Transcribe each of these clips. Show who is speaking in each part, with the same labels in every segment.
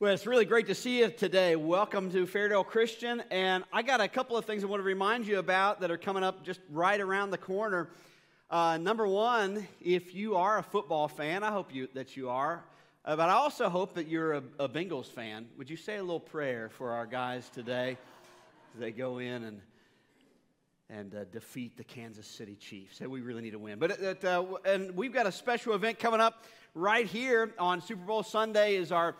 Speaker 1: Well, it's really great to see you today. Welcome to Fairdale Christian. And I got a couple of things I want to remind you about that are coming up just right around the corner. Uh, number one, if you are a football fan, I hope you, that you are, uh, but I also hope that you're a, a, Bengals fan. Would you say a little prayer for our guys today as they go in and and uh, defeat the Kansas City Chiefs. we really need to win. But uh, and we've got a special event coming up right here on Super Bowl Sunday. Is our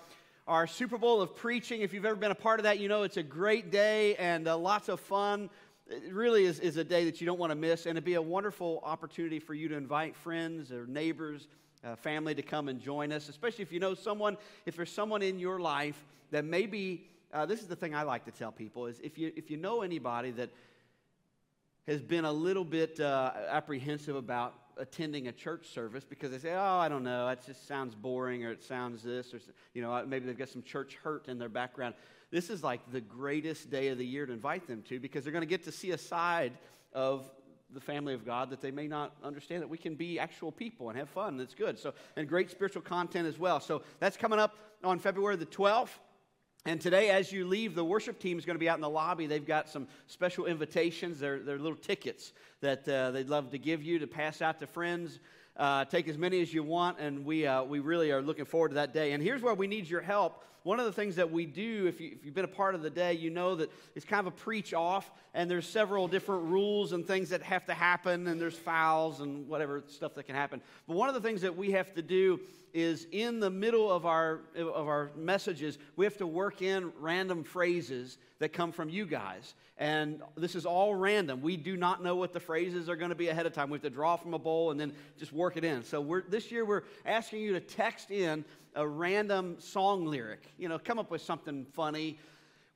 Speaker 1: our Super Bowl of preaching. If you've ever been a part of that, you know it's a great day and uh, lots of fun. It really is, is a day that you don't want to miss, and it'd be a wonderful opportunity for you to invite friends or neighbors, uh, family to come and join us, especially if you know someone, if there's someone in your life that maybe, uh, this is the thing I like to tell people, is if you, if you know anybody that has been a little bit uh, apprehensive about attending a church service because they say, oh, I don't know, it just sounds boring or it sounds this or, you know, maybe they've got some church hurt in their background. This is like the greatest day of the year to invite them to because they're going to get to see a side of the family of God that they may not understand that we can be actual people and have fun. That's good. So, and great spiritual content as well. So that's coming up on February the 12th. And today, as you leave, the worship team is going to be out in the lobby. They've got some special invitations. They're, they're little tickets that uh, they'd love to give you to pass out to friends. Uh, take as many as you want, and we, uh, we really are looking forward to that day. And here's where we need your help. One of the things that we do, if, you, if you've been a part of the day, you know that it's kind of a preach off, and there's several different rules and things that have to happen, and there's fouls and whatever stuff that can happen. But one of the things that we have to do is in the middle of our, of our messages, we have to work in random phrases that come from you guys. And this is all random. We do not know what the phrases are going to be ahead of time. We have to draw from a bowl and then just work it in. So this year, we're asking you to text in a random song lyric. You know, come up with something funny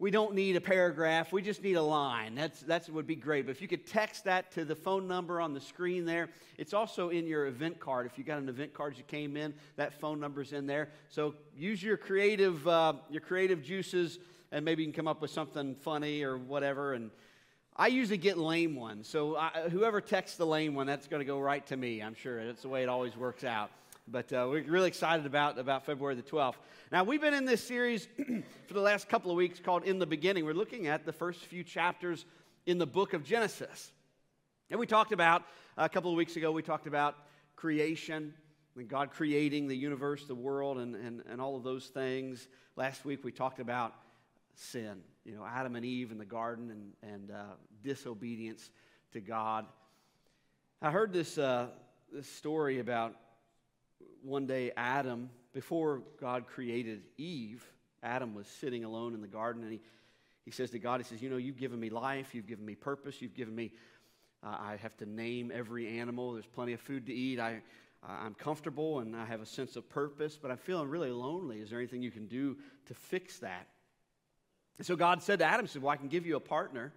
Speaker 1: we don't need a paragraph. We just need a line. That's, that would be great. But if you could text that to the phone number on the screen there, it's also in your event card. If you got an event card you came in, that phone number's in there. So use your creative, uh, your creative juices, and maybe you can come up with something funny or whatever. And I usually get lame ones. So I, whoever texts the lame one, that's going to go right to me. I'm sure that's the way it always works out. But uh, we're really excited about, about February the 12th. Now, we've been in this series for the last couple of weeks called In the Beginning. We're looking at the first few chapters in the book of Genesis. And we talked about, a couple of weeks ago, we talked about creation and God creating the universe, the world, and, and, and all of those things. Last week, we talked about sin, you know, Adam and Eve in the garden and, and uh, disobedience to God. I heard this, uh, this story about one day Adam, before God created Eve, Adam was sitting alone in the garden and he, he says to God, He says, You know, you've given me life, you've given me purpose, you've given me, uh, I have to name every animal, there's plenty of food to eat. I, I'm comfortable and I have a sense of purpose, but I'm feeling really lonely. Is there anything you can do to fix that? So God said to Adam, He said, Well, I can give you a partner.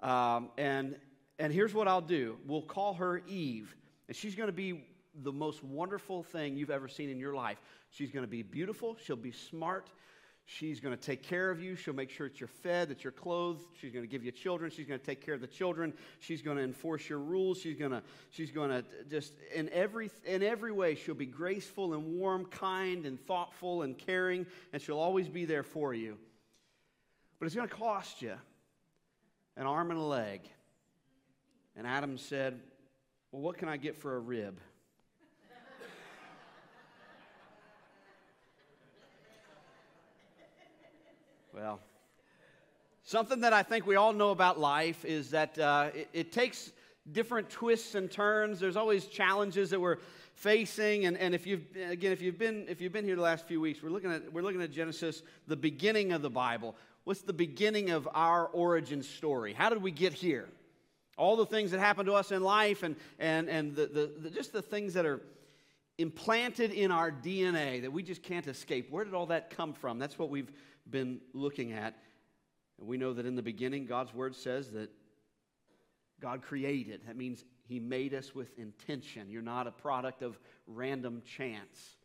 Speaker 1: Um, and, and here's what I'll do we'll call her Eve. And she's going to be the most wonderful thing you've ever seen in your life. She's going to be beautiful, she'll be smart. She's going to take care of you. She'll make sure that you're fed, that you're clothed. She's going to give you children. She's going to take care of the children. She's going to enforce your rules. She's going to, she's going to just, in every, in every way, she'll be graceful and warm, kind and thoughtful and caring, and she'll always be there for you. But it's going to cost you an arm and a leg. And Adam said, Well, what can I get for a rib? Well, something that I think we all know about life is that uh, it, it, takes different twists and turns. There's always challenges that we're facing, and, and if you've again, if you've been if you've been here the last few weeks, we're looking at we're looking at Genesis, the beginning of the Bible. What's the beginning of our origin story? How did we get here? All the things that happen to us in life, and and and the, the, the just the things that are implanted in our DNA that we just can't escape. Where did all that come from? That's what we've been looking at. And we know that in the beginning, God's word says that God created. That means He made us with intention. You're not a product of random chance.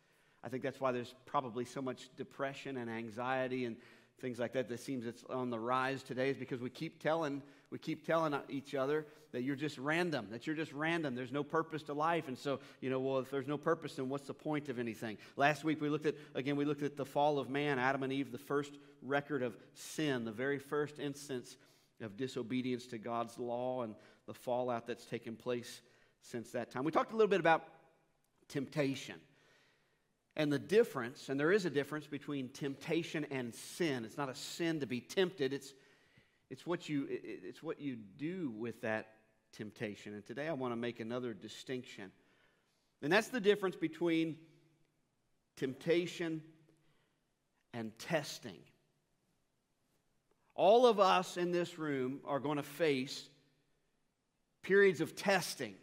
Speaker 1: I think that's why there's probably so much depression and anxiety and things like that that seems it's on the rise today is because we keep telling we keep telling each other that you're just random, that you're just random. There's no purpose to life. And so, you know, well, if there's no purpose, then what's the point of anything? Last week we looked at, again, we looked at the fall of man, Adam and Eve, the first record of sin, the very first instance of disobedience to God's law and the fallout that's taken place since that time. We talked a little bit about temptation and the difference, and there is a difference between temptation and sin. It's not a sin to be tempted, it's, it's, what, you, it's what you do with that temptation. And today I want to make another distinction. And that's the difference between temptation and testing. All of us in this room are going to face periods of testing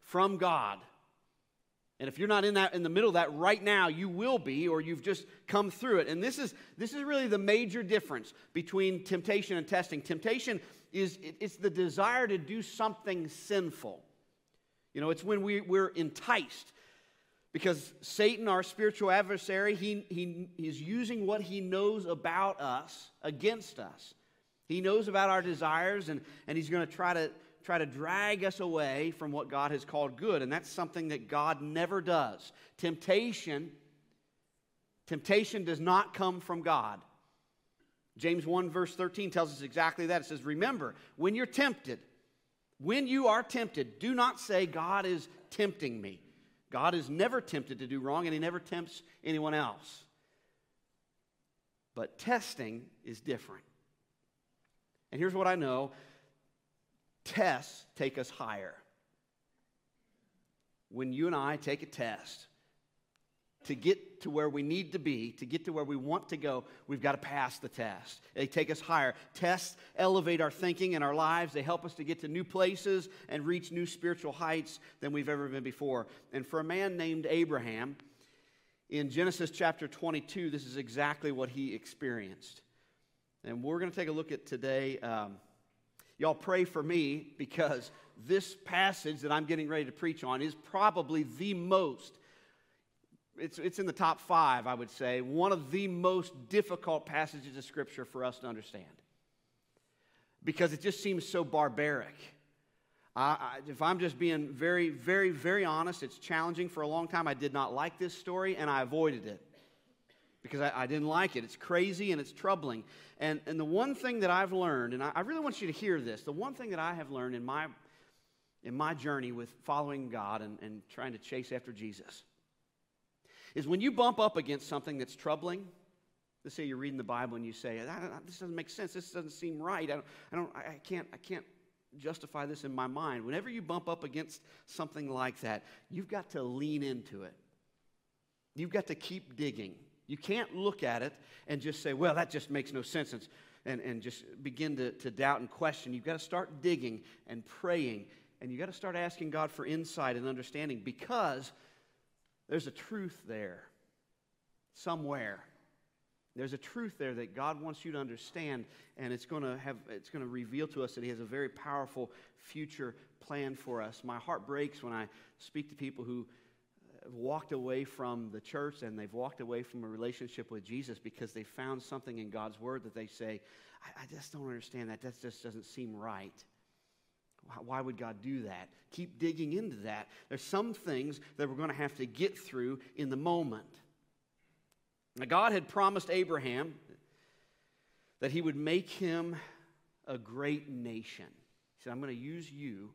Speaker 1: from God. And if you're not in that in the middle of that right now, you will be, or you've just come through it. And this is this is really the major difference between temptation and testing. Temptation is it's the desire to do something sinful. You know, it's when we, we're enticed. Because Satan, our spiritual adversary, he, he, is using what he knows about us against us. He knows about our desires, and, and he's going to try to try to drag us away from what God has called good. And that's something that God never does. Temptation, temptation does not come from God. James 1, verse 13 tells us exactly that. It says, Remember, when you're tempted, when you are tempted, do not say, God is tempting me. God is never tempted to do wrong, and He never tempts anyone else. But testing is different. And here's what I know tests take us higher. When you and I take a test, to get to where we need to be, to get to where we want to go, we've got to pass the test. They take us higher. Tests elevate our thinking and our lives. They help us to get to new places and reach new spiritual heights than we've ever been before. And for a man named Abraham, in Genesis chapter 22, this is exactly what he experienced. And we're going to take a look at today. Um, y'all pray for me because this passage that I'm getting ready to preach on is probably the most it's, it's in the top five, I would say, one of the most difficult passages of Scripture for us to understand because it just seems so barbaric. I, if I'm just being very, very, very honest, it's challenging. For a long time, I did not like this story and I avoided it because I, I didn't like it. It's crazy and it's troubling. And, and the one thing that I've learned, and I, I really want you to hear this, the one thing that I have learned in my, in my journey with following God and, and trying to chase after Jesus is when you bump up against something that's troubling. Let's say you're reading the Bible and you say, "This doesn't make sense. This doesn't seem right. I don't, I don't, I can't, I can't justify this in my mind." Whenever you bump up against something like that, you've got to lean into it. You've got to keep digging. You can't look at it and just say, "Well, that just makes no sense." And, and, just begin to, to doubt and question. You've got to start digging and praying, and you've got to start asking God for insight and understanding because there's a truth there somewhere. There's a truth there that God wants you to understand, and it's going to have it's going to reveal to us that He has a very powerful future plan for us. My heart breaks when I speak to people who walked away from the church and they've walked away from a relationship with Jesus because they found something in God's Word that they say, I, I just don't understand that. That just doesn't seem right. Why would God do that? Keep digging into that. There's some things that we're going to have to get through in the moment. Now, God had promised Abraham that he would make him a great nation. He said, I'm going to use you,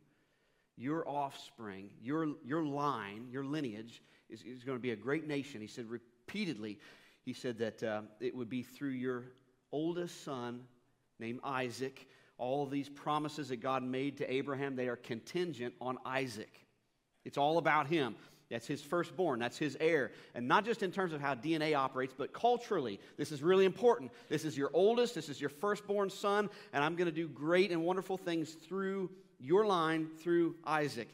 Speaker 1: your offspring, your, your line, your lineage is, is going to be a great nation. He said repeatedly, he said that uh, it would be through your oldest son named Isaac all these promises that God made to Abraham, they are contingent on Isaac. It's all about him. That's his firstborn. That's his heir. And not just in terms of how DNA operates, but culturally. This is really important. This is your oldest. This is your firstborn son. And I'm going to do great and wonderful things through your line, through Isaac.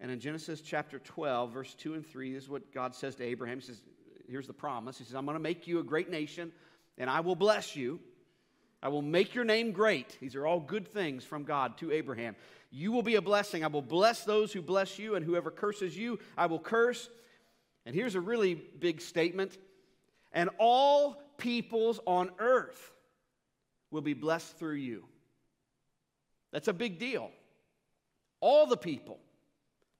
Speaker 1: And in Genesis chapter 12, verse 2 and 3, this is what God says to Abraham. He says, Here's the promise. He says, I'm going to make you a great nation, and I will bless you. I will make your name great. These are all good things from God to Abraham. You will be a blessing. I will bless those who bless you, and whoever curses you, I will curse. And here's a really big statement and all peoples on earth will be blessed through you. That's a big deal. All the people,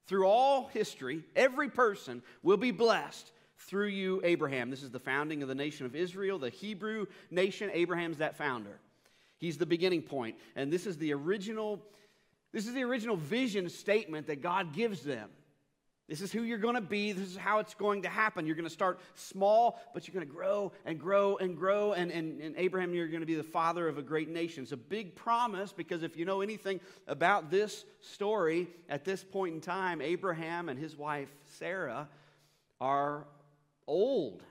Speaker 1: through all history, every person will be blessed through you, Abraham. This is the founding of the nation of Israel, the Hebrew nation. Abraham's that founder. He's the beginning point. And this is the original, this is the original vision statement that God gives them. This is who you're going to be. This is how it's going to happen. You're going to start small, but you're going to grow and grow and grow. And, and, and Abraham, you're going to be the father of a great nation. It's a big promise because if you know anything about this story, at this point in time, Abraham and his wife, Sarah, are old.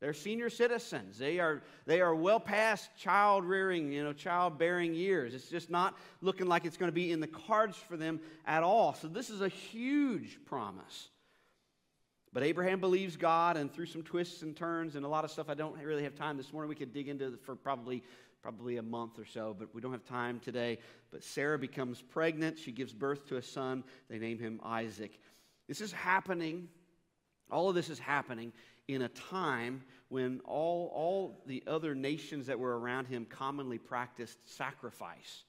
Speaker 1: They're senior citizens. They are, they are well past child rearing, you know, child bearing years. It's just not looking like it's going to be in the cards for them at all. So this is a huge promise. But Abraham believes God, and through some twists and turns and a lot of stuff I don't really have time this morning, we could dig into for probably probably a month or so, but we don't have time today. But Sarah becomes pregnant. She gives birth to a son. They name him Isaac. This is happening. All of this is happening in a time when all, all the other nations that were around him commonly practiced sacrifice.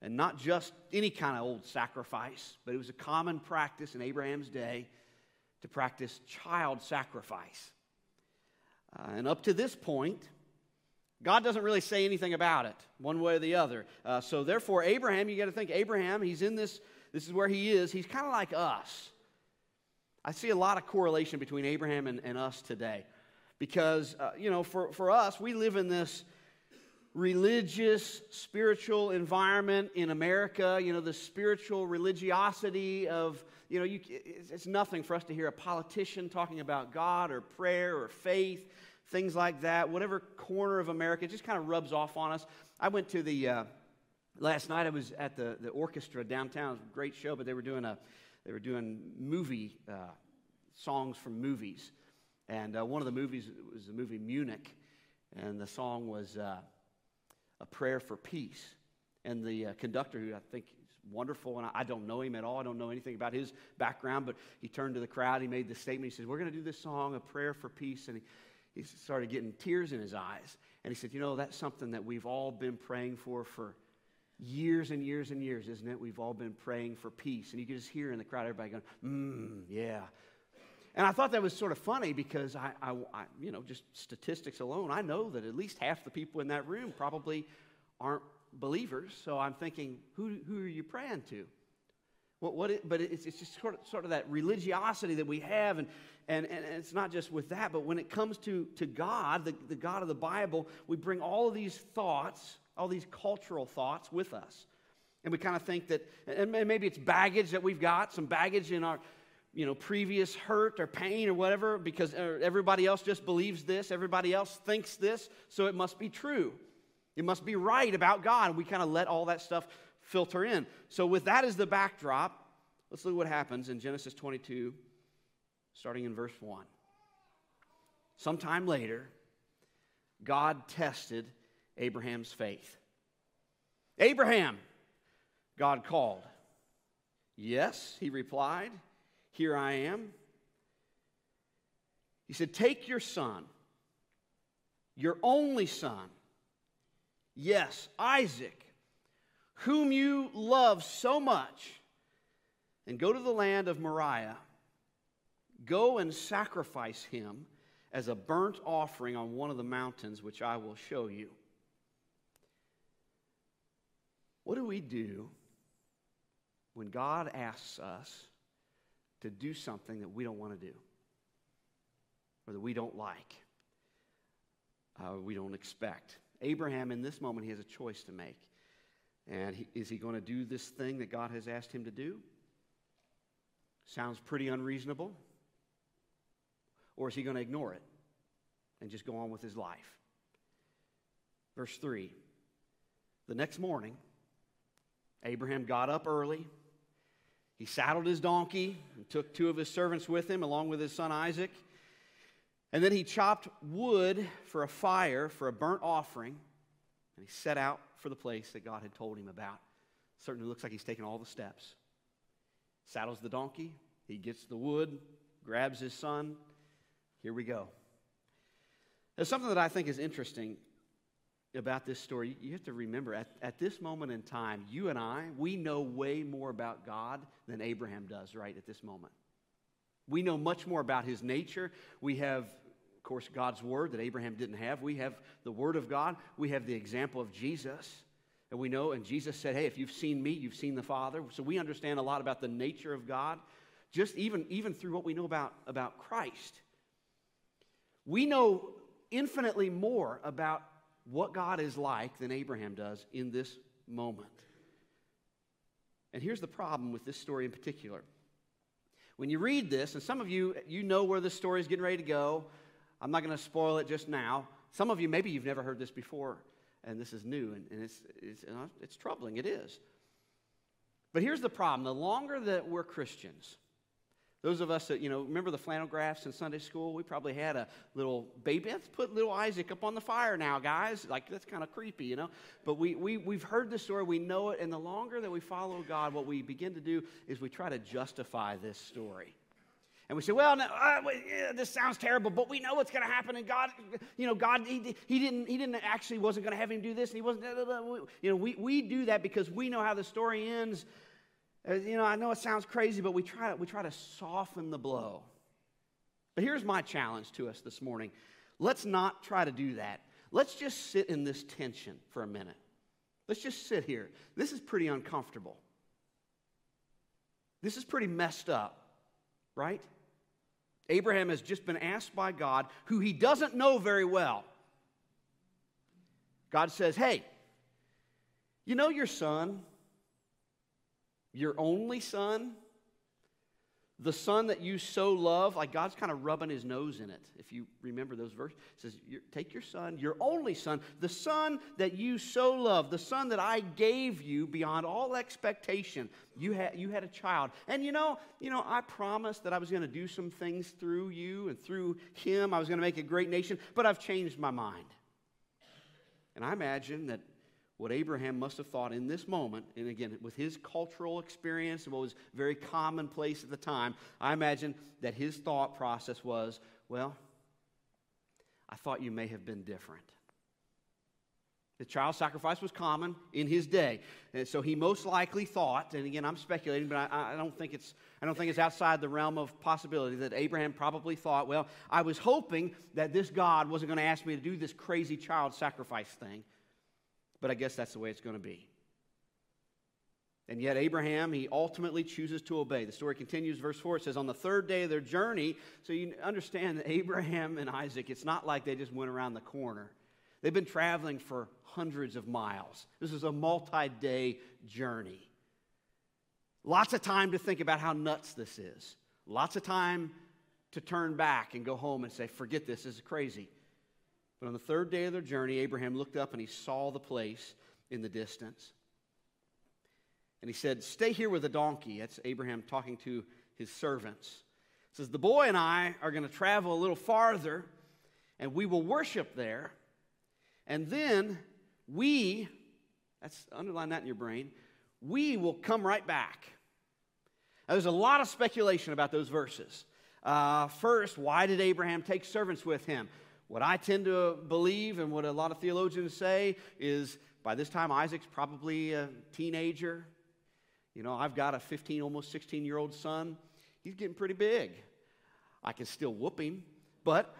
Speaker 1: And not just any kind of old sacrifice, but it was a common practice in Abraham's day to practice child sacrifice. Uh, and up to this point, God doesn't really say anything about it, one way or the other. Uh, so therefore, Abraham, you got to think, Abraham, he's in this, this is where he is. He's kind of like us. I see a lot of correlation between Abraham and, and us today. Because, uh, you know, for, for us, we live in this religious, spiritual environment in America, you know, the spiritual religiosity of, you know, you, it's nothing for us to hear a politician talking about God or prayer or faith, things like that. Whatever corner of America, it just kind of rubs off on us. I went to the, uh, last night I was at the, the orchestra downtown. It was a great show, but they were doing a, they were doing movie uh, songs from movies. And uh, one of the movies was the movie Munich, and the song was uh, A Prayer for Peace. And the uh, conductor, who I think is wonderful, and I don't know him at all, I don't know anything about his background, but he turned to the crowd, he made the statement. He said, We're going to do this song, A Prayer for Peace. And he, he started getting tears in his eyes. And he said, You know, that's something that we've all been praying for for years and years and years, isn't it? We've all been praying for peace. And you can just hear in the crowd everybody going, mmm, yeah. And I thought that was sort of funny because I, I, I, you know, just statistics alone, I know that at least half the people in that room probably aren't believers. So I'm thinking, who, who are you praying to? What, what it, but it's, it's just sort of, sort of that religiosity that we have. And, and, and it's not just with that, but when it comes to, to God, the, the God of the Bible, we bring all of these thoughts all these cultural thoughts with us. And we kind of think that, and maybe it's baggage that we've got, some baggage in our, you know, previous hurt or pain or whatever, because uh, everybody else just believes this, everybody else thinks this, so it must be true. It must be right about God. We kind of let all that stuff filter in. So, with that as the backdrop, let's look what happens in Genesis 22, starting in verse 1. Sometime later, God tested Abraham's faith. Abraham, God called. Yes, he replied, Here I am. He said, Take your son, your only son, yes, Isaac, whom you love so much, and go to the land of Moriah. Go and sacrifice him as a burnt offering on one of the mountains which I will show you. What do we do when God asks us to do something that we don't want to do or that we don't like, uh, we don't expect? Abraham, in this moment, he has a choice to make. And he, is he going to do this thing that God has asked him to do? Sounds pretty unreasonable. Or is he going to ignore it and just go on with his life? Verse 3 The next morning, Abraham got up early. He saddled his donkey and took two of his servants with him, along with his son Isaac. And then he chopped wood for a fire for a burnt offering. And he set out for the place that God had told him about. Certainly looks like he's taken all the steps. Saddles the donkey, he gets the wood, grabs his son. Here we go. There's something that I think is interesting about this story. You have to remember, at, at this moment in time, you and I, we know way more about God than Abraham does right at this moment. We know much more about his nature. We have, of course, God's word that Abraham didn't have. We have the word of God. We have the example of Jesus. And we know, and Jesus said, Hey, if you've seen me, you've seen the Father. So we understand a lot about the nature of God, just even, even through what we know about, about Christ. We know infinitely more about what God is like than Abraham does in this moment. And here's the problem with this story in particular. When you read this, and some of you, you know where this story is getting ready to go. I'm not going to spoil it just now. Some of you, maybe you've never heard this before, and this is new, and, and it's, it's, it's troubling. It is. But here's the problem the longer that we're Christians, those of us that, you know, remember the flannel graphs in Sunday school? We probably had a little baby. Let's put little Isaac up on the fire now, guys. Like, that's kind of creepy, you know? But we, we, we've heard the story, we know it, and the longer that we follow God, what we begin to do is we try to justify this story. And we say, well, no, uh, yeah, this sounds terrible, but we know what's going to happen. And God, you know, God, he, he, didn't, he didn't actually wasn't going to have him do this, and he wasn't, you know, we, we do that because we know how the story ends, Uh, you know, I know it sounds crazy, but we try, to, we try to soften the blow. But here's my challenge to us this morning let's not try to do that. Let's just sit in this tension for a minute. Let's just sit here. This is pretty uncomfortable. This is pretty messed up, right? Abraham has just been asked by God, who he doesn't know very well. God says, Hey, you know your son? Your only son, the son that you so love, like God's kind of rubbing his nose in it. If you remember those verses, says, Take your son, your only son, the son that you so love, the son that I gave you beyond all expectation. You had, you had a child. And you know, you know, I promised that I was going to do some things through you and through him. I was going to make a great nation, but I've changed my mind. And I imagine that what Abraham must have thought in this moment, and again, with his cultural experience and what was very commonplace at the time, I imagine that his thought process was, well, I thought you may have been different. The child sacrifice was common in his day. And so he most likely thought, and again, I'm speculating, but I, I, don't think it's, I don't think it's outside the realm of possibility that Abraham probably thought, well, I was hoping that this God wasn't going to ask me to do this crazy child sacrifice thing but I guess that's the way it's going to be. And yet, Abraham, he ultimately chooses to obey. The story continues, verse 4. It says, On the third day of their journey, so you understand that Abraham and Isaac, it's not like they just went around the corner. They've been traveling for hundreds of miles. This is a multi day journey. Lots of time to think about how nuts this is. Lots of time to turn back and go home and say, Forget this, this is crazy. But on the third day of their journey, Abraham looked up and he saw the place in the distance. And he said, Stay here with the donkey. That's Abraham talking to his servants. He says, The boy and I are going to travel a little farther, and we will worship there. And then we, that's underline that in your brain, we will come right back. Now, there's a lot of speculation about those verses. Uh, first, why did Abraham take servants with him? What I tend to believe and what a lot of theologians say is by this time Isaac's probably a teenager. You know, I've got a 15, almost 16 year old son. He's getting pretty big. I can still whoop him, but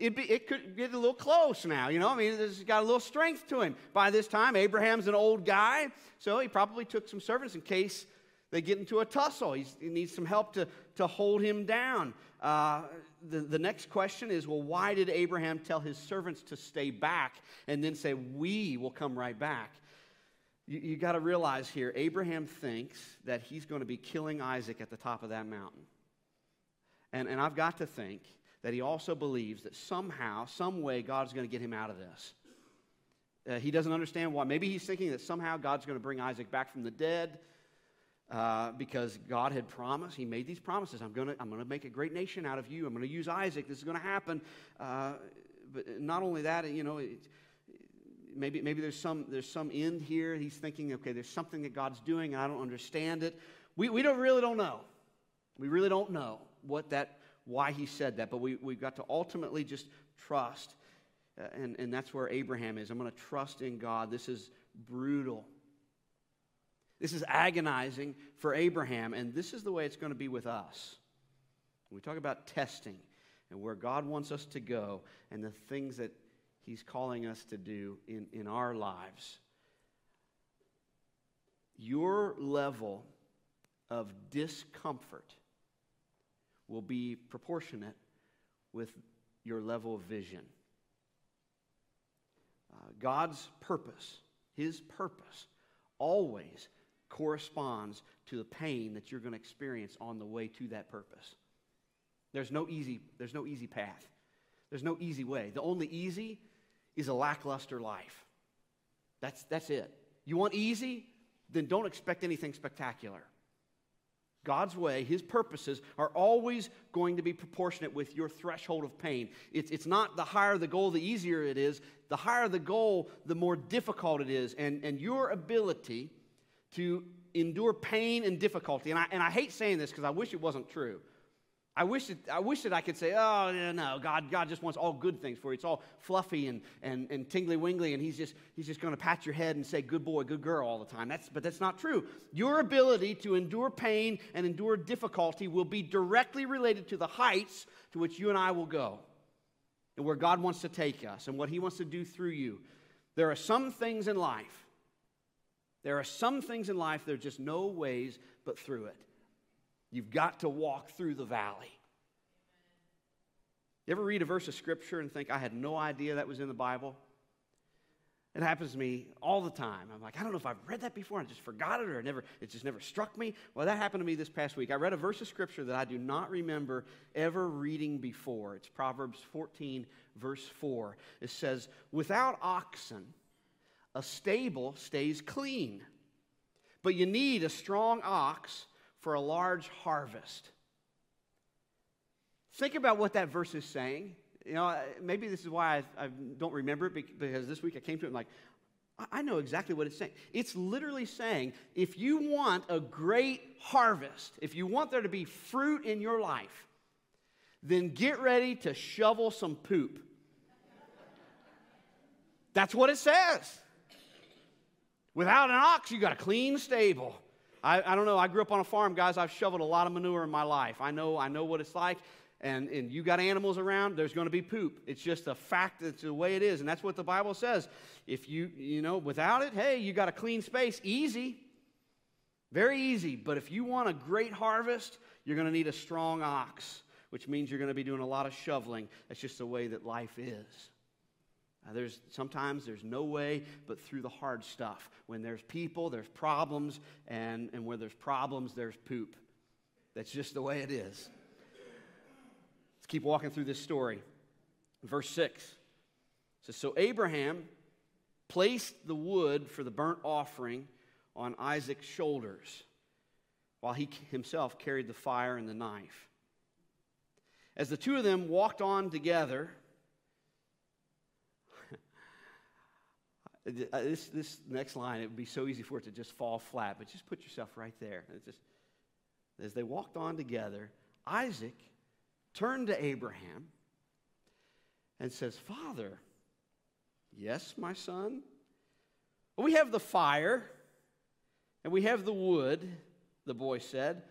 Speaker 1: it, be, it could get a little close now. You know, I mean, he's got a little strength to him. By this time, Abraham's an old guy, so he probably took some servants in case they get into a tussle. He's, he needs some help to, to hold him down. Uh, the, the next question is well, why did Abraham tell his servants to stay back and then say, We will come right back? You, you got to realize here, Abraham thinks that he's going to be killing Isaac at the top of that mountain. And, and I've got to think that he also believes that somehow, some way, God's going to get him out of this. Uh, he doesn't understand why. Maybe he's thinking that somehow God's going to bring Isaac back from the dead. Uh, because God had promised, He made these promises. I'm going to I'm gonna make a great nation out of you. I'm going to use Isaac. This is going to happen. Uh, but not only that, you know, it, maybe, maybe there's, some, there's some end here. He's thinking, okay, there's something that God's doing, and I don't understand it. We, we don't, really don't know. We really don't know what that, why he said that, but we, we've got to ultimately just trust. Uh, and, and that's where Abraham is. I'm going to trust in God. This is brutal. This is agonizing for Abraham, and this is the way it's going to be with us. we talk about testing and where God wants us to go and the things that He's calling us to do in, in our lives. Your level of discomfort will be proportionate with your level of vision. Uh, God's purpose, His purpose, always corresponds to the pain that you're going to experience on the way to that purpose. There's no easy, there's no easy path. There's no easy way. The only easy is a lackluster life. That's, that's it. You want easy? Then don't expect anything spectacular. God's way, His purposes are always going to be proportionate with your threshold of pain. It's, it's not the higher the goal, the easier it is. The higher the goal, the more difficult it is. And, and your ability to endure pain and difficulty, and I, and I hate saying this because I wish it wasn't true. I wish, that, I wish that I could say, oh, no, God, God just wants all good things for you. It's all fluffy and, and, and tingly wingly, and He's just, he's just going to pat your head and say, good boy, good girl all the time. That's, but that's not true. Your ability to endure pain and endure difficulty will be directly related to the heights to which you and I will go and where God wants to take us and what He wants to do through you. There are some things in life, there are some things in life, there are just no ways but through it. You've got to walk through the valley. You ever read a verse of scripture and think, I had no idea that was in the Bible? It happens to me all the time. I'm like, I don't know if I've read that before. I just forgot it or it, never, it just never struck me. Well, that happened to me this past week. I read a verse of scripture that I do not remember ever reading before. It's Proverbs 14, verse 4. It says, Without oxen, a stable stays clean, but you need a strong ox for a large harvest. Think about what that verse is saying. You know, maybe this is why I, I don't remember it because this week I came to it and like, I know exactly what it's saying. It's literally saying if you want a great harvest, if you want there to be fruit in your life, then get ready to shovel some poop. That's what it says. Without an ox, you got a clean stable. I, I don't know. I grew up on a farm, guys. I've shoveled a lot of manure in my life. I know, I know what it's like. And, and you got animals around, there's going to be poop. It's just a fact. It's the way it is. And that's what the Bible says. If you, you know, without it, hey, you got a clean space. Easy. Very easy. But if you want a great harvest, you're going to need a strong ox, which means you're going to be doing a lot of shoveling. That's just the way that life is. Uh, there's sometimes there's no way but through the hard stuff. When there's people, there's problems, and, and where there's problems, there's poop. That's just the way it is. Let's keep walking through this story. Verse 6 says, So Abraham placed the wood for the burnt offering on Isaac's shoulders, while he himself carried the fire and the knife. As the two of them walked on together, Uh, this, this next line, it would be so easy for it to just fall flat, but just put yourself right there. Just, as they walked on together, Isaac turned to Abraham and says, Father, yes, my son? We have the fire and we have the wood, the boy said.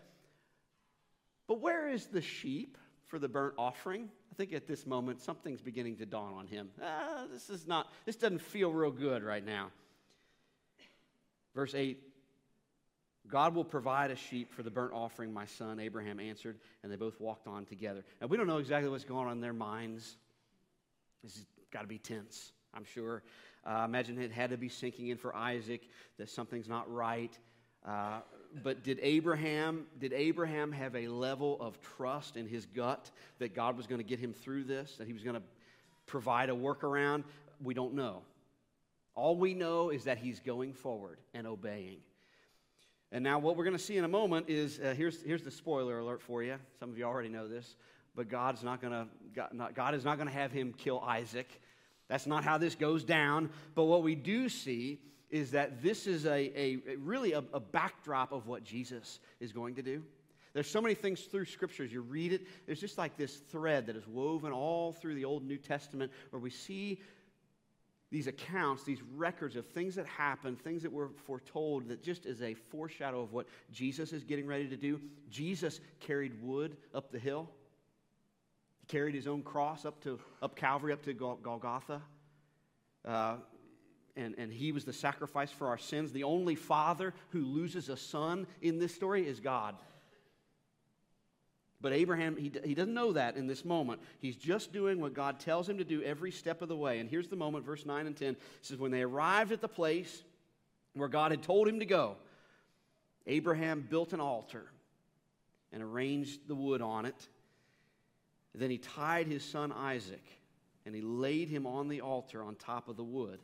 Speaker 1: But where is the sheep for the burnt offering? I think at this moment something's beginning to dawn on him. Ah, this is not, this doesn't feel real good right now. Verse 8 God will provide a sheep for the burnt offering, my son, Abraham answered, and they both walked on together. Now, we don't know exactly what's going on in their minds. This has got to be tense, I'm sure. Uh, imagine it had to be sinking in for Isaac that something's not right. Uh, but did Abraham did Abraham have a level of trust in his gut that God was going to get him through this, that he was going to provide a workaround? We don't know. All we know is that he's going forward and obeying. And now, what we're going to see in a moment is uh, here's, here's the spoiler alert for you. Some of you already know this, but God's not going to God, not, God is not going to have him kill Isaac. That's not how this goes down. But what we do see is that this is a, a really a, a backdrop of what Jesus is going to do. There's so many things through scriptures. You read it, there's just like this thread that is woven all through the Old New Testament where we see these accounts, these records of things that happened, things that were foretold, that just is a foreshadow of what Jesus is getting ready to do. Jesus carried wood up the hill. He carried his own cross up to up Calvary, up to Golgotha. Uh, and, and he was the sacrifice for our sins. The only father who loses a son in this story is God. But Abraham, he, he doesn't know that in this moment. He's just doing what God tells him to do every step of the way. And here's the moment, verse 9 and 10 says, When they arrived at the place where God had told him to go, Abraham built an altar and arranged the wood on it. Then he tied his son Isaac and he laid him on the altar on top of the wood.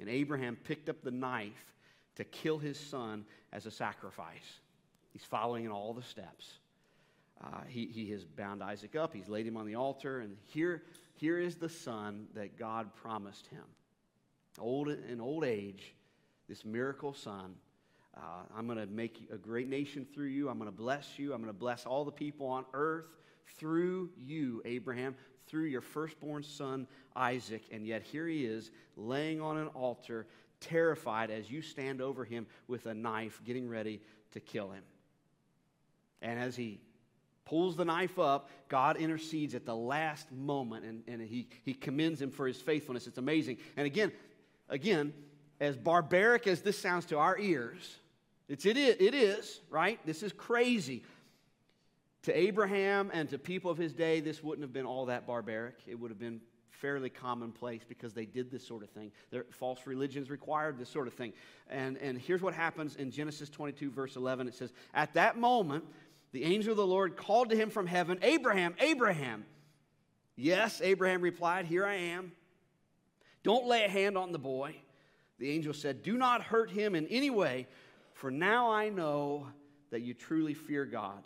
Speaker 1: And Abraham picked up the knife to kill his son as a sacrifice. He's following in all the steps. Uh, he, he has bound Isaac up, he's laid him on the altar, and here, here is the son that God promised him. Old in old age, this miracle son. Uh, I'm going to make a great nation through you. I'm going to bless you. I'm going to bless all the people on earth through you, Abraham, through your firstborn son, Isaac. And yet here he is, laying on an altar, terrified as you stand over him with a knife, getting ready to kill him. And as he pulls the knife up, God intercedes at the last moment and, and he, he commends him for his faithfulness. It's amazing. And again, again, as barbaric as this sounds to our ears, it's, it, is, it is, right? This is crazy. To Abraham and to people of his day, this wouldn't have been all that barbaric. It would have been fairly commonplace because they did this sort of thing. Their false religions required this sort of thing. And, and here's what happens in Genesis 22, verse 11. It says, At that moment, the angel of the Lord called to him from heaven, Abraham, Abraham. Yes, Abraham replied, Here I am. Don't lay a hand on the boy. The angel said, Do not hurt him in any way, for now I know that you truly fear God.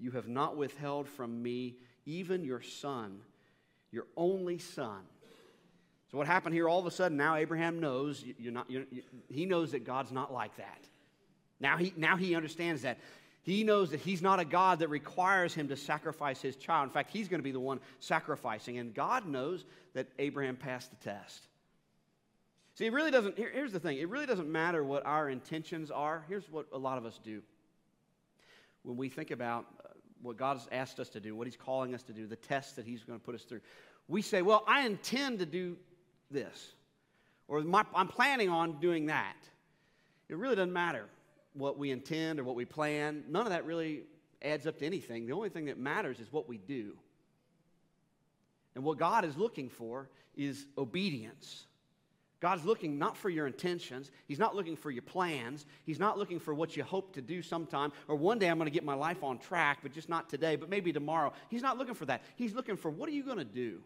Speaker 1: You have not withheld from me even your son, your only son. So, what happened here all of a sudden, now Abraham knows, you're not, you're, he knows that God's not like that. Now he, now he understands that. He knows that he's not a God that requires him to sacrifice his child. In fact, he's going to be the one sacrificing. And God knows that Abraham passed the test. See, it really doesn't, here, here's the thing it really doesn't matter what our intentions are. Here's what a lot of us do. When we think about what God has asked us to do, what he's calling us to do, the tests that he's going to put us through, we say, well, I intend to do this, or my, I'm planning on doing that. It really doesn't matter what we intend or what we plan, none of that really adds up to anything. The only thing that matters is what we do. And what God is looking for is obedience. God's looking not for your intentions. He's not looking for your plans. He's not looking for what you hope to do sometime or one day I'm going to get my life on track, but just not today, but maybe tomorrow. He's not looking for that. He's looking for what are you going to do?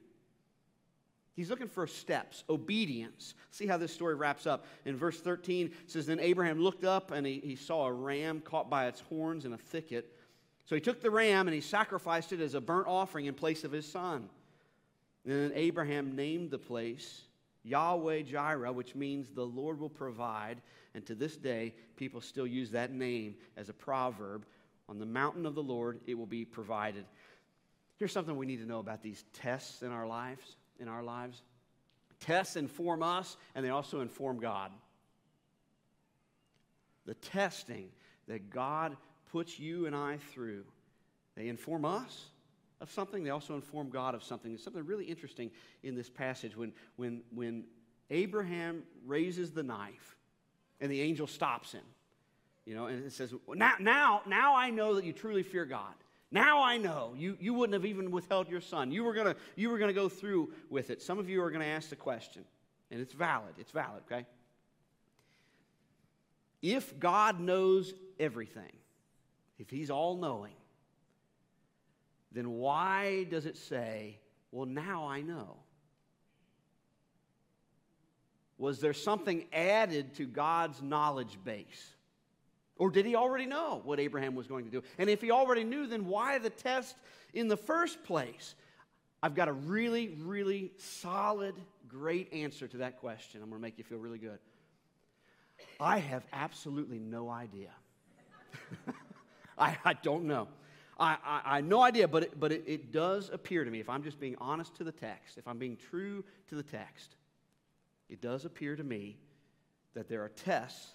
Speaker 1: He's looking for steps, obedience. See how this story wraps up. In verse 13, it says, Then Abraham looked up and he, he saw a ram caught by its horns in a thicket. So he took the ram and he sacrificed it as a burnt offering in place of his son. And then Abraham named the place Yahweh Jireh, which means the Lord will provide. And to this day, people still use that name as a proverb. On the mountain of the Lord, it will be provided. Here's something we need to know about these tests in our lives in our lives. Tests inform us, and they also inform God. The testing that God puts you and I through, they inform us of something, they also inform God of something. There's something really interesting in this passage when, when, when Abraham raises the knife and the angel stops him. You know, and it says, now, now, now I know that you truly fear God. Now I know you, you wouldn't have even withheld your son. You were gonna you were gonna go through with it. Some of you are gonna ask the question, and it's valid. It's valid, okay? If God knows everything, if He's all knowing, then why does it say, well, now I know? Was there something added to God's knowledge base? Or did he already know what Abraham was going to do? And if he already knew, then why the test in the first place? I've got a really, really solid, great answer to that question. I'm going to make you feel really good. I have absolutely no idea. I, I don't know. I, I, I no idea, but, it, but it, it does appear to me, if I'm just being honest to the text, if I'm being true to the text, it does appear to me that there are tests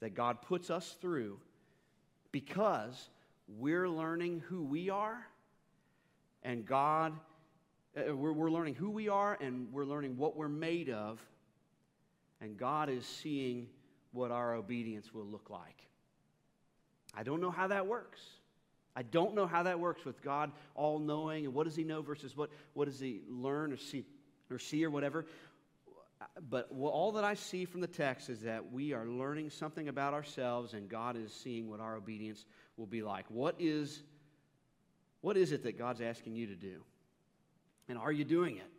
Speaker 1: that God puts us through because we're learning who we are and God, uh, we're, we're learning who we are and we're learning what we're made of, and God is seeing what our obedience will look like. I don't know how that works. I don't know how that works with God all knowing and what does he know versus what, what does he learn or see or see or whatever. But all that I see from the text is that we are learning something about ourselves and God is seeing what our obedience will be like. What is, what is it that God's asking you to do? And are you doing it?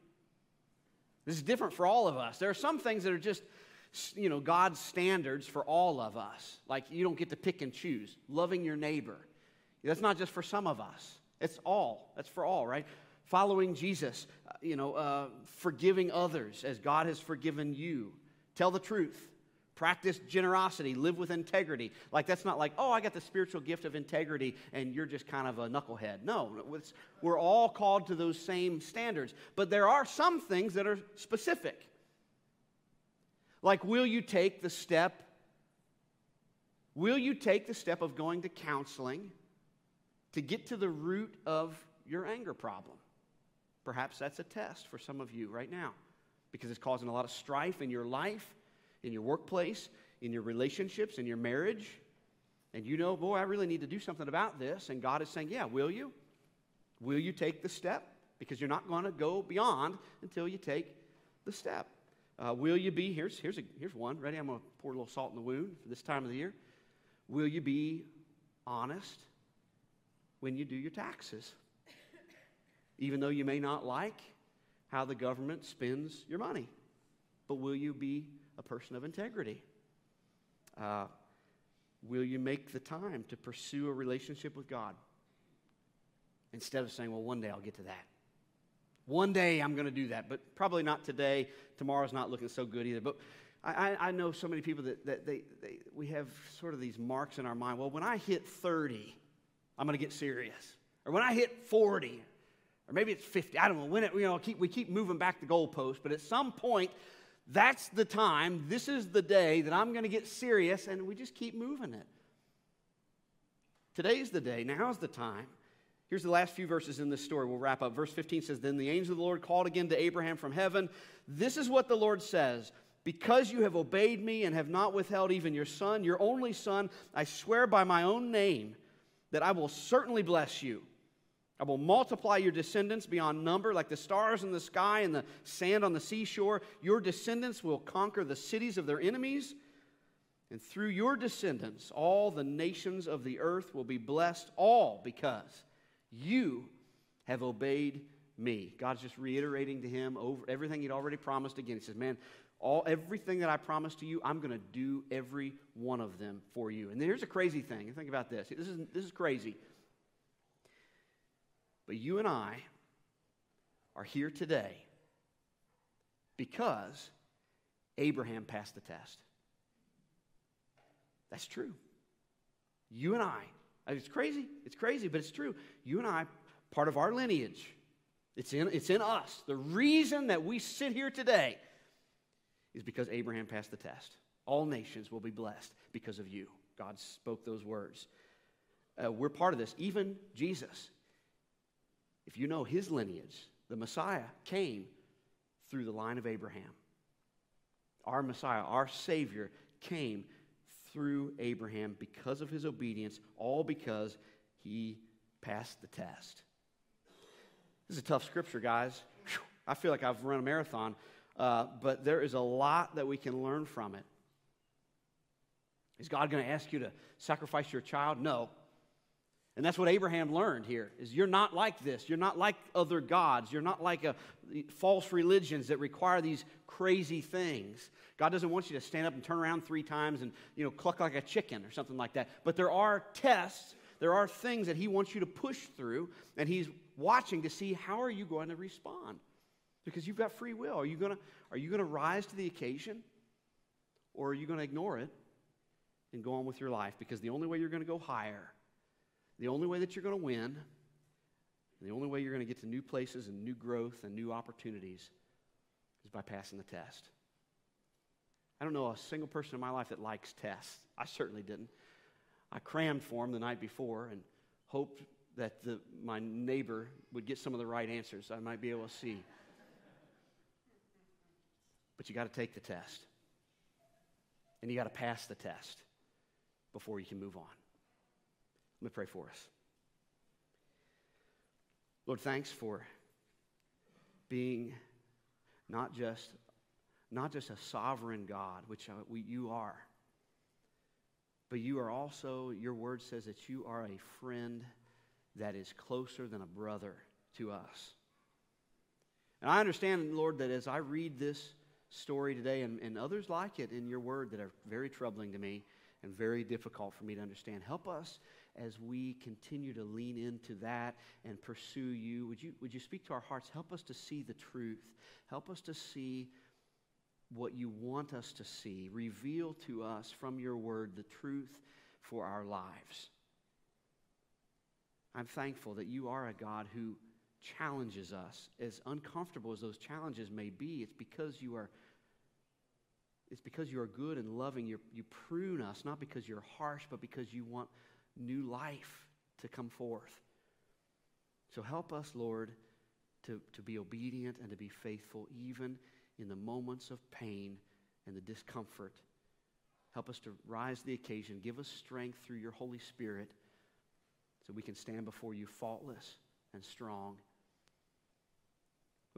Speaker 1: This is different for all of us. There are some things that are just, you know, God's standards for all of us. Like you don't get to pick and choose. Loving your neighbor that's not just for some of us, it's all. That's for all, right? Following Jesus, uh, you know, uh, forgiving others as God has forgiven you. Tell the truth. Practice generosity. Live with integrity. Like, that's not like, oh, I got the spiritual gift of integrity and you're just kind of a knucklehead. No, we're all called to those same standards. But there are some things that are specific. Like, will you take the step? Will you take the step of going to counseling to get to the root of your anger problem. Perhaps that's a test for some of you right now because it's causing a lot of strife in your life, in your workplace, in your relationships, in your marriage. And you know, boy, I really need to do something about this. And God is saying, yeah, will you? Will you take the step? Because you're not going to go beyond until you take the step. Uh, will you be, here's, here's, a, here's one. Ready? I'm going to pour a little salt in the wound for this time of the year. Will you be honest when you do your taxes. Even though you may not like how the government spends your money. But will you be a person of integrity? Uh, will you make the time to pursue a relationship with God? Instead of saying, well, one day I'll get to that. One day I'm going to do that, but probably not today. Tomorrow's not looking so good either. But I, I know so many people that, that they, they, we have sort of these marks in our mind. Well, when I hit 30, I'm going to get serious. Or when I hit 40, or maybe it's 50, I don't know. When it, you know, keep, we keep moving back the goalpost, but at some point, that's the time, this is the day that I'm going to get serious, and we just keep moving it. Today's the day. Now's the time. Here's the last few verses in this story. We'll wrap up. Verse 15 says Then the angel of the Lord called again to Abraham from heaven. This is what the Lord says Because you have obeyed me and have not withheld even your son, your only son, I swear by my own name that I will certainly bless you. I will multiply your descendants beyond number, like the stars in the sky and the sand on the seashore. Your descendants will conquer the cities of their enemies. And through your descendants, all the nations of the earth will be blessed, all because you have obeyed me. God's just reiterating to him over everything he'd already promised again. He says, Man, all everything that I promised to you, I'm going to do every one of them for you. And here's a crazy thing. Think about this. This is, this is crazy. But you and I are here today because Abraham passed the test. That's true. You and I, it's crazy. It's crazy, but it's true. You and I, part of our lineage, it's in, it's in us. The reason that we sit here today is because Abraham passed the test. All nations will be blessed because of you. God spoke those words. Uh, we're part of this. Even Jesus, if you know his lineage, the Messiah came through the line of Abraham. Our Messiah, our Savior, came through Abraham because of his obedience, all because he passed the test. This is a tough scripture, guys. I feel like I've run a marathon. Uh, but there is a lot that we can learn from it. Is God going to ask you to sacrifice your child? No. And that's what Abraham learned here is you're not like this. You're not like other gods. You're not like a, false religions that require these crazy things. God doesn't want you to stand up and turn around three times and you know cluck like a chicken or something like that. But there are tests, there are things that he wants you to push through and he's watching to see how are you going to respond because you've got free will. Are you going to are you going to rise to the occasion or are you going to ignore it and go on with your life because the only way you're going to go higher the only way that you're going to win, the only way you're going to get to new places and new growth and new opportunities is by passing the test. I don't know a single person in my life that likes tests. I certainly didn't. I crammed for them the night before and hoped that the, my neighbor would get some of the right answers I might be able to see. But you got to take the test. And you got to pass the test before you can move on. Let me pray for us. Lord, thanks for being not just, not just a sovereign God, which uh, we, you are, but you are also, your word says that you are a friend that is closer than a brother to us. And I understand, Lord, that as I read this story today and, and others like it in your word that are very troubling to me and very difficult for me to understand, help us as we continue to lean into that and pursue you. Would you, would you speak to our hearts? Help us to see the truth. Help us to see what you want us to see. Reveal to us from your word the truth for our lives. I'm thankful that you are a God who challenges us. As uncomfortable as those challenges may be, it's because you are it's because you are good and loving. you you prune us, not because you're harsh, but because you want new life to come forth. So help us, Lord, to, to be obedient and to be faithful even in the moments of pain and the discomfort. Help us to rise to the occasion. Give us strength through your Holy Spirit so we can stand before you faultless and strong.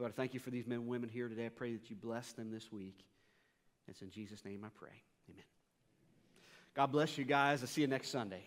Speaker 1: Lord, I thank you for these men and women here today. I pray that you bless them this week. It's in Jesus' name I pray. Amen. God bless you guys. I'll see you next Sunday.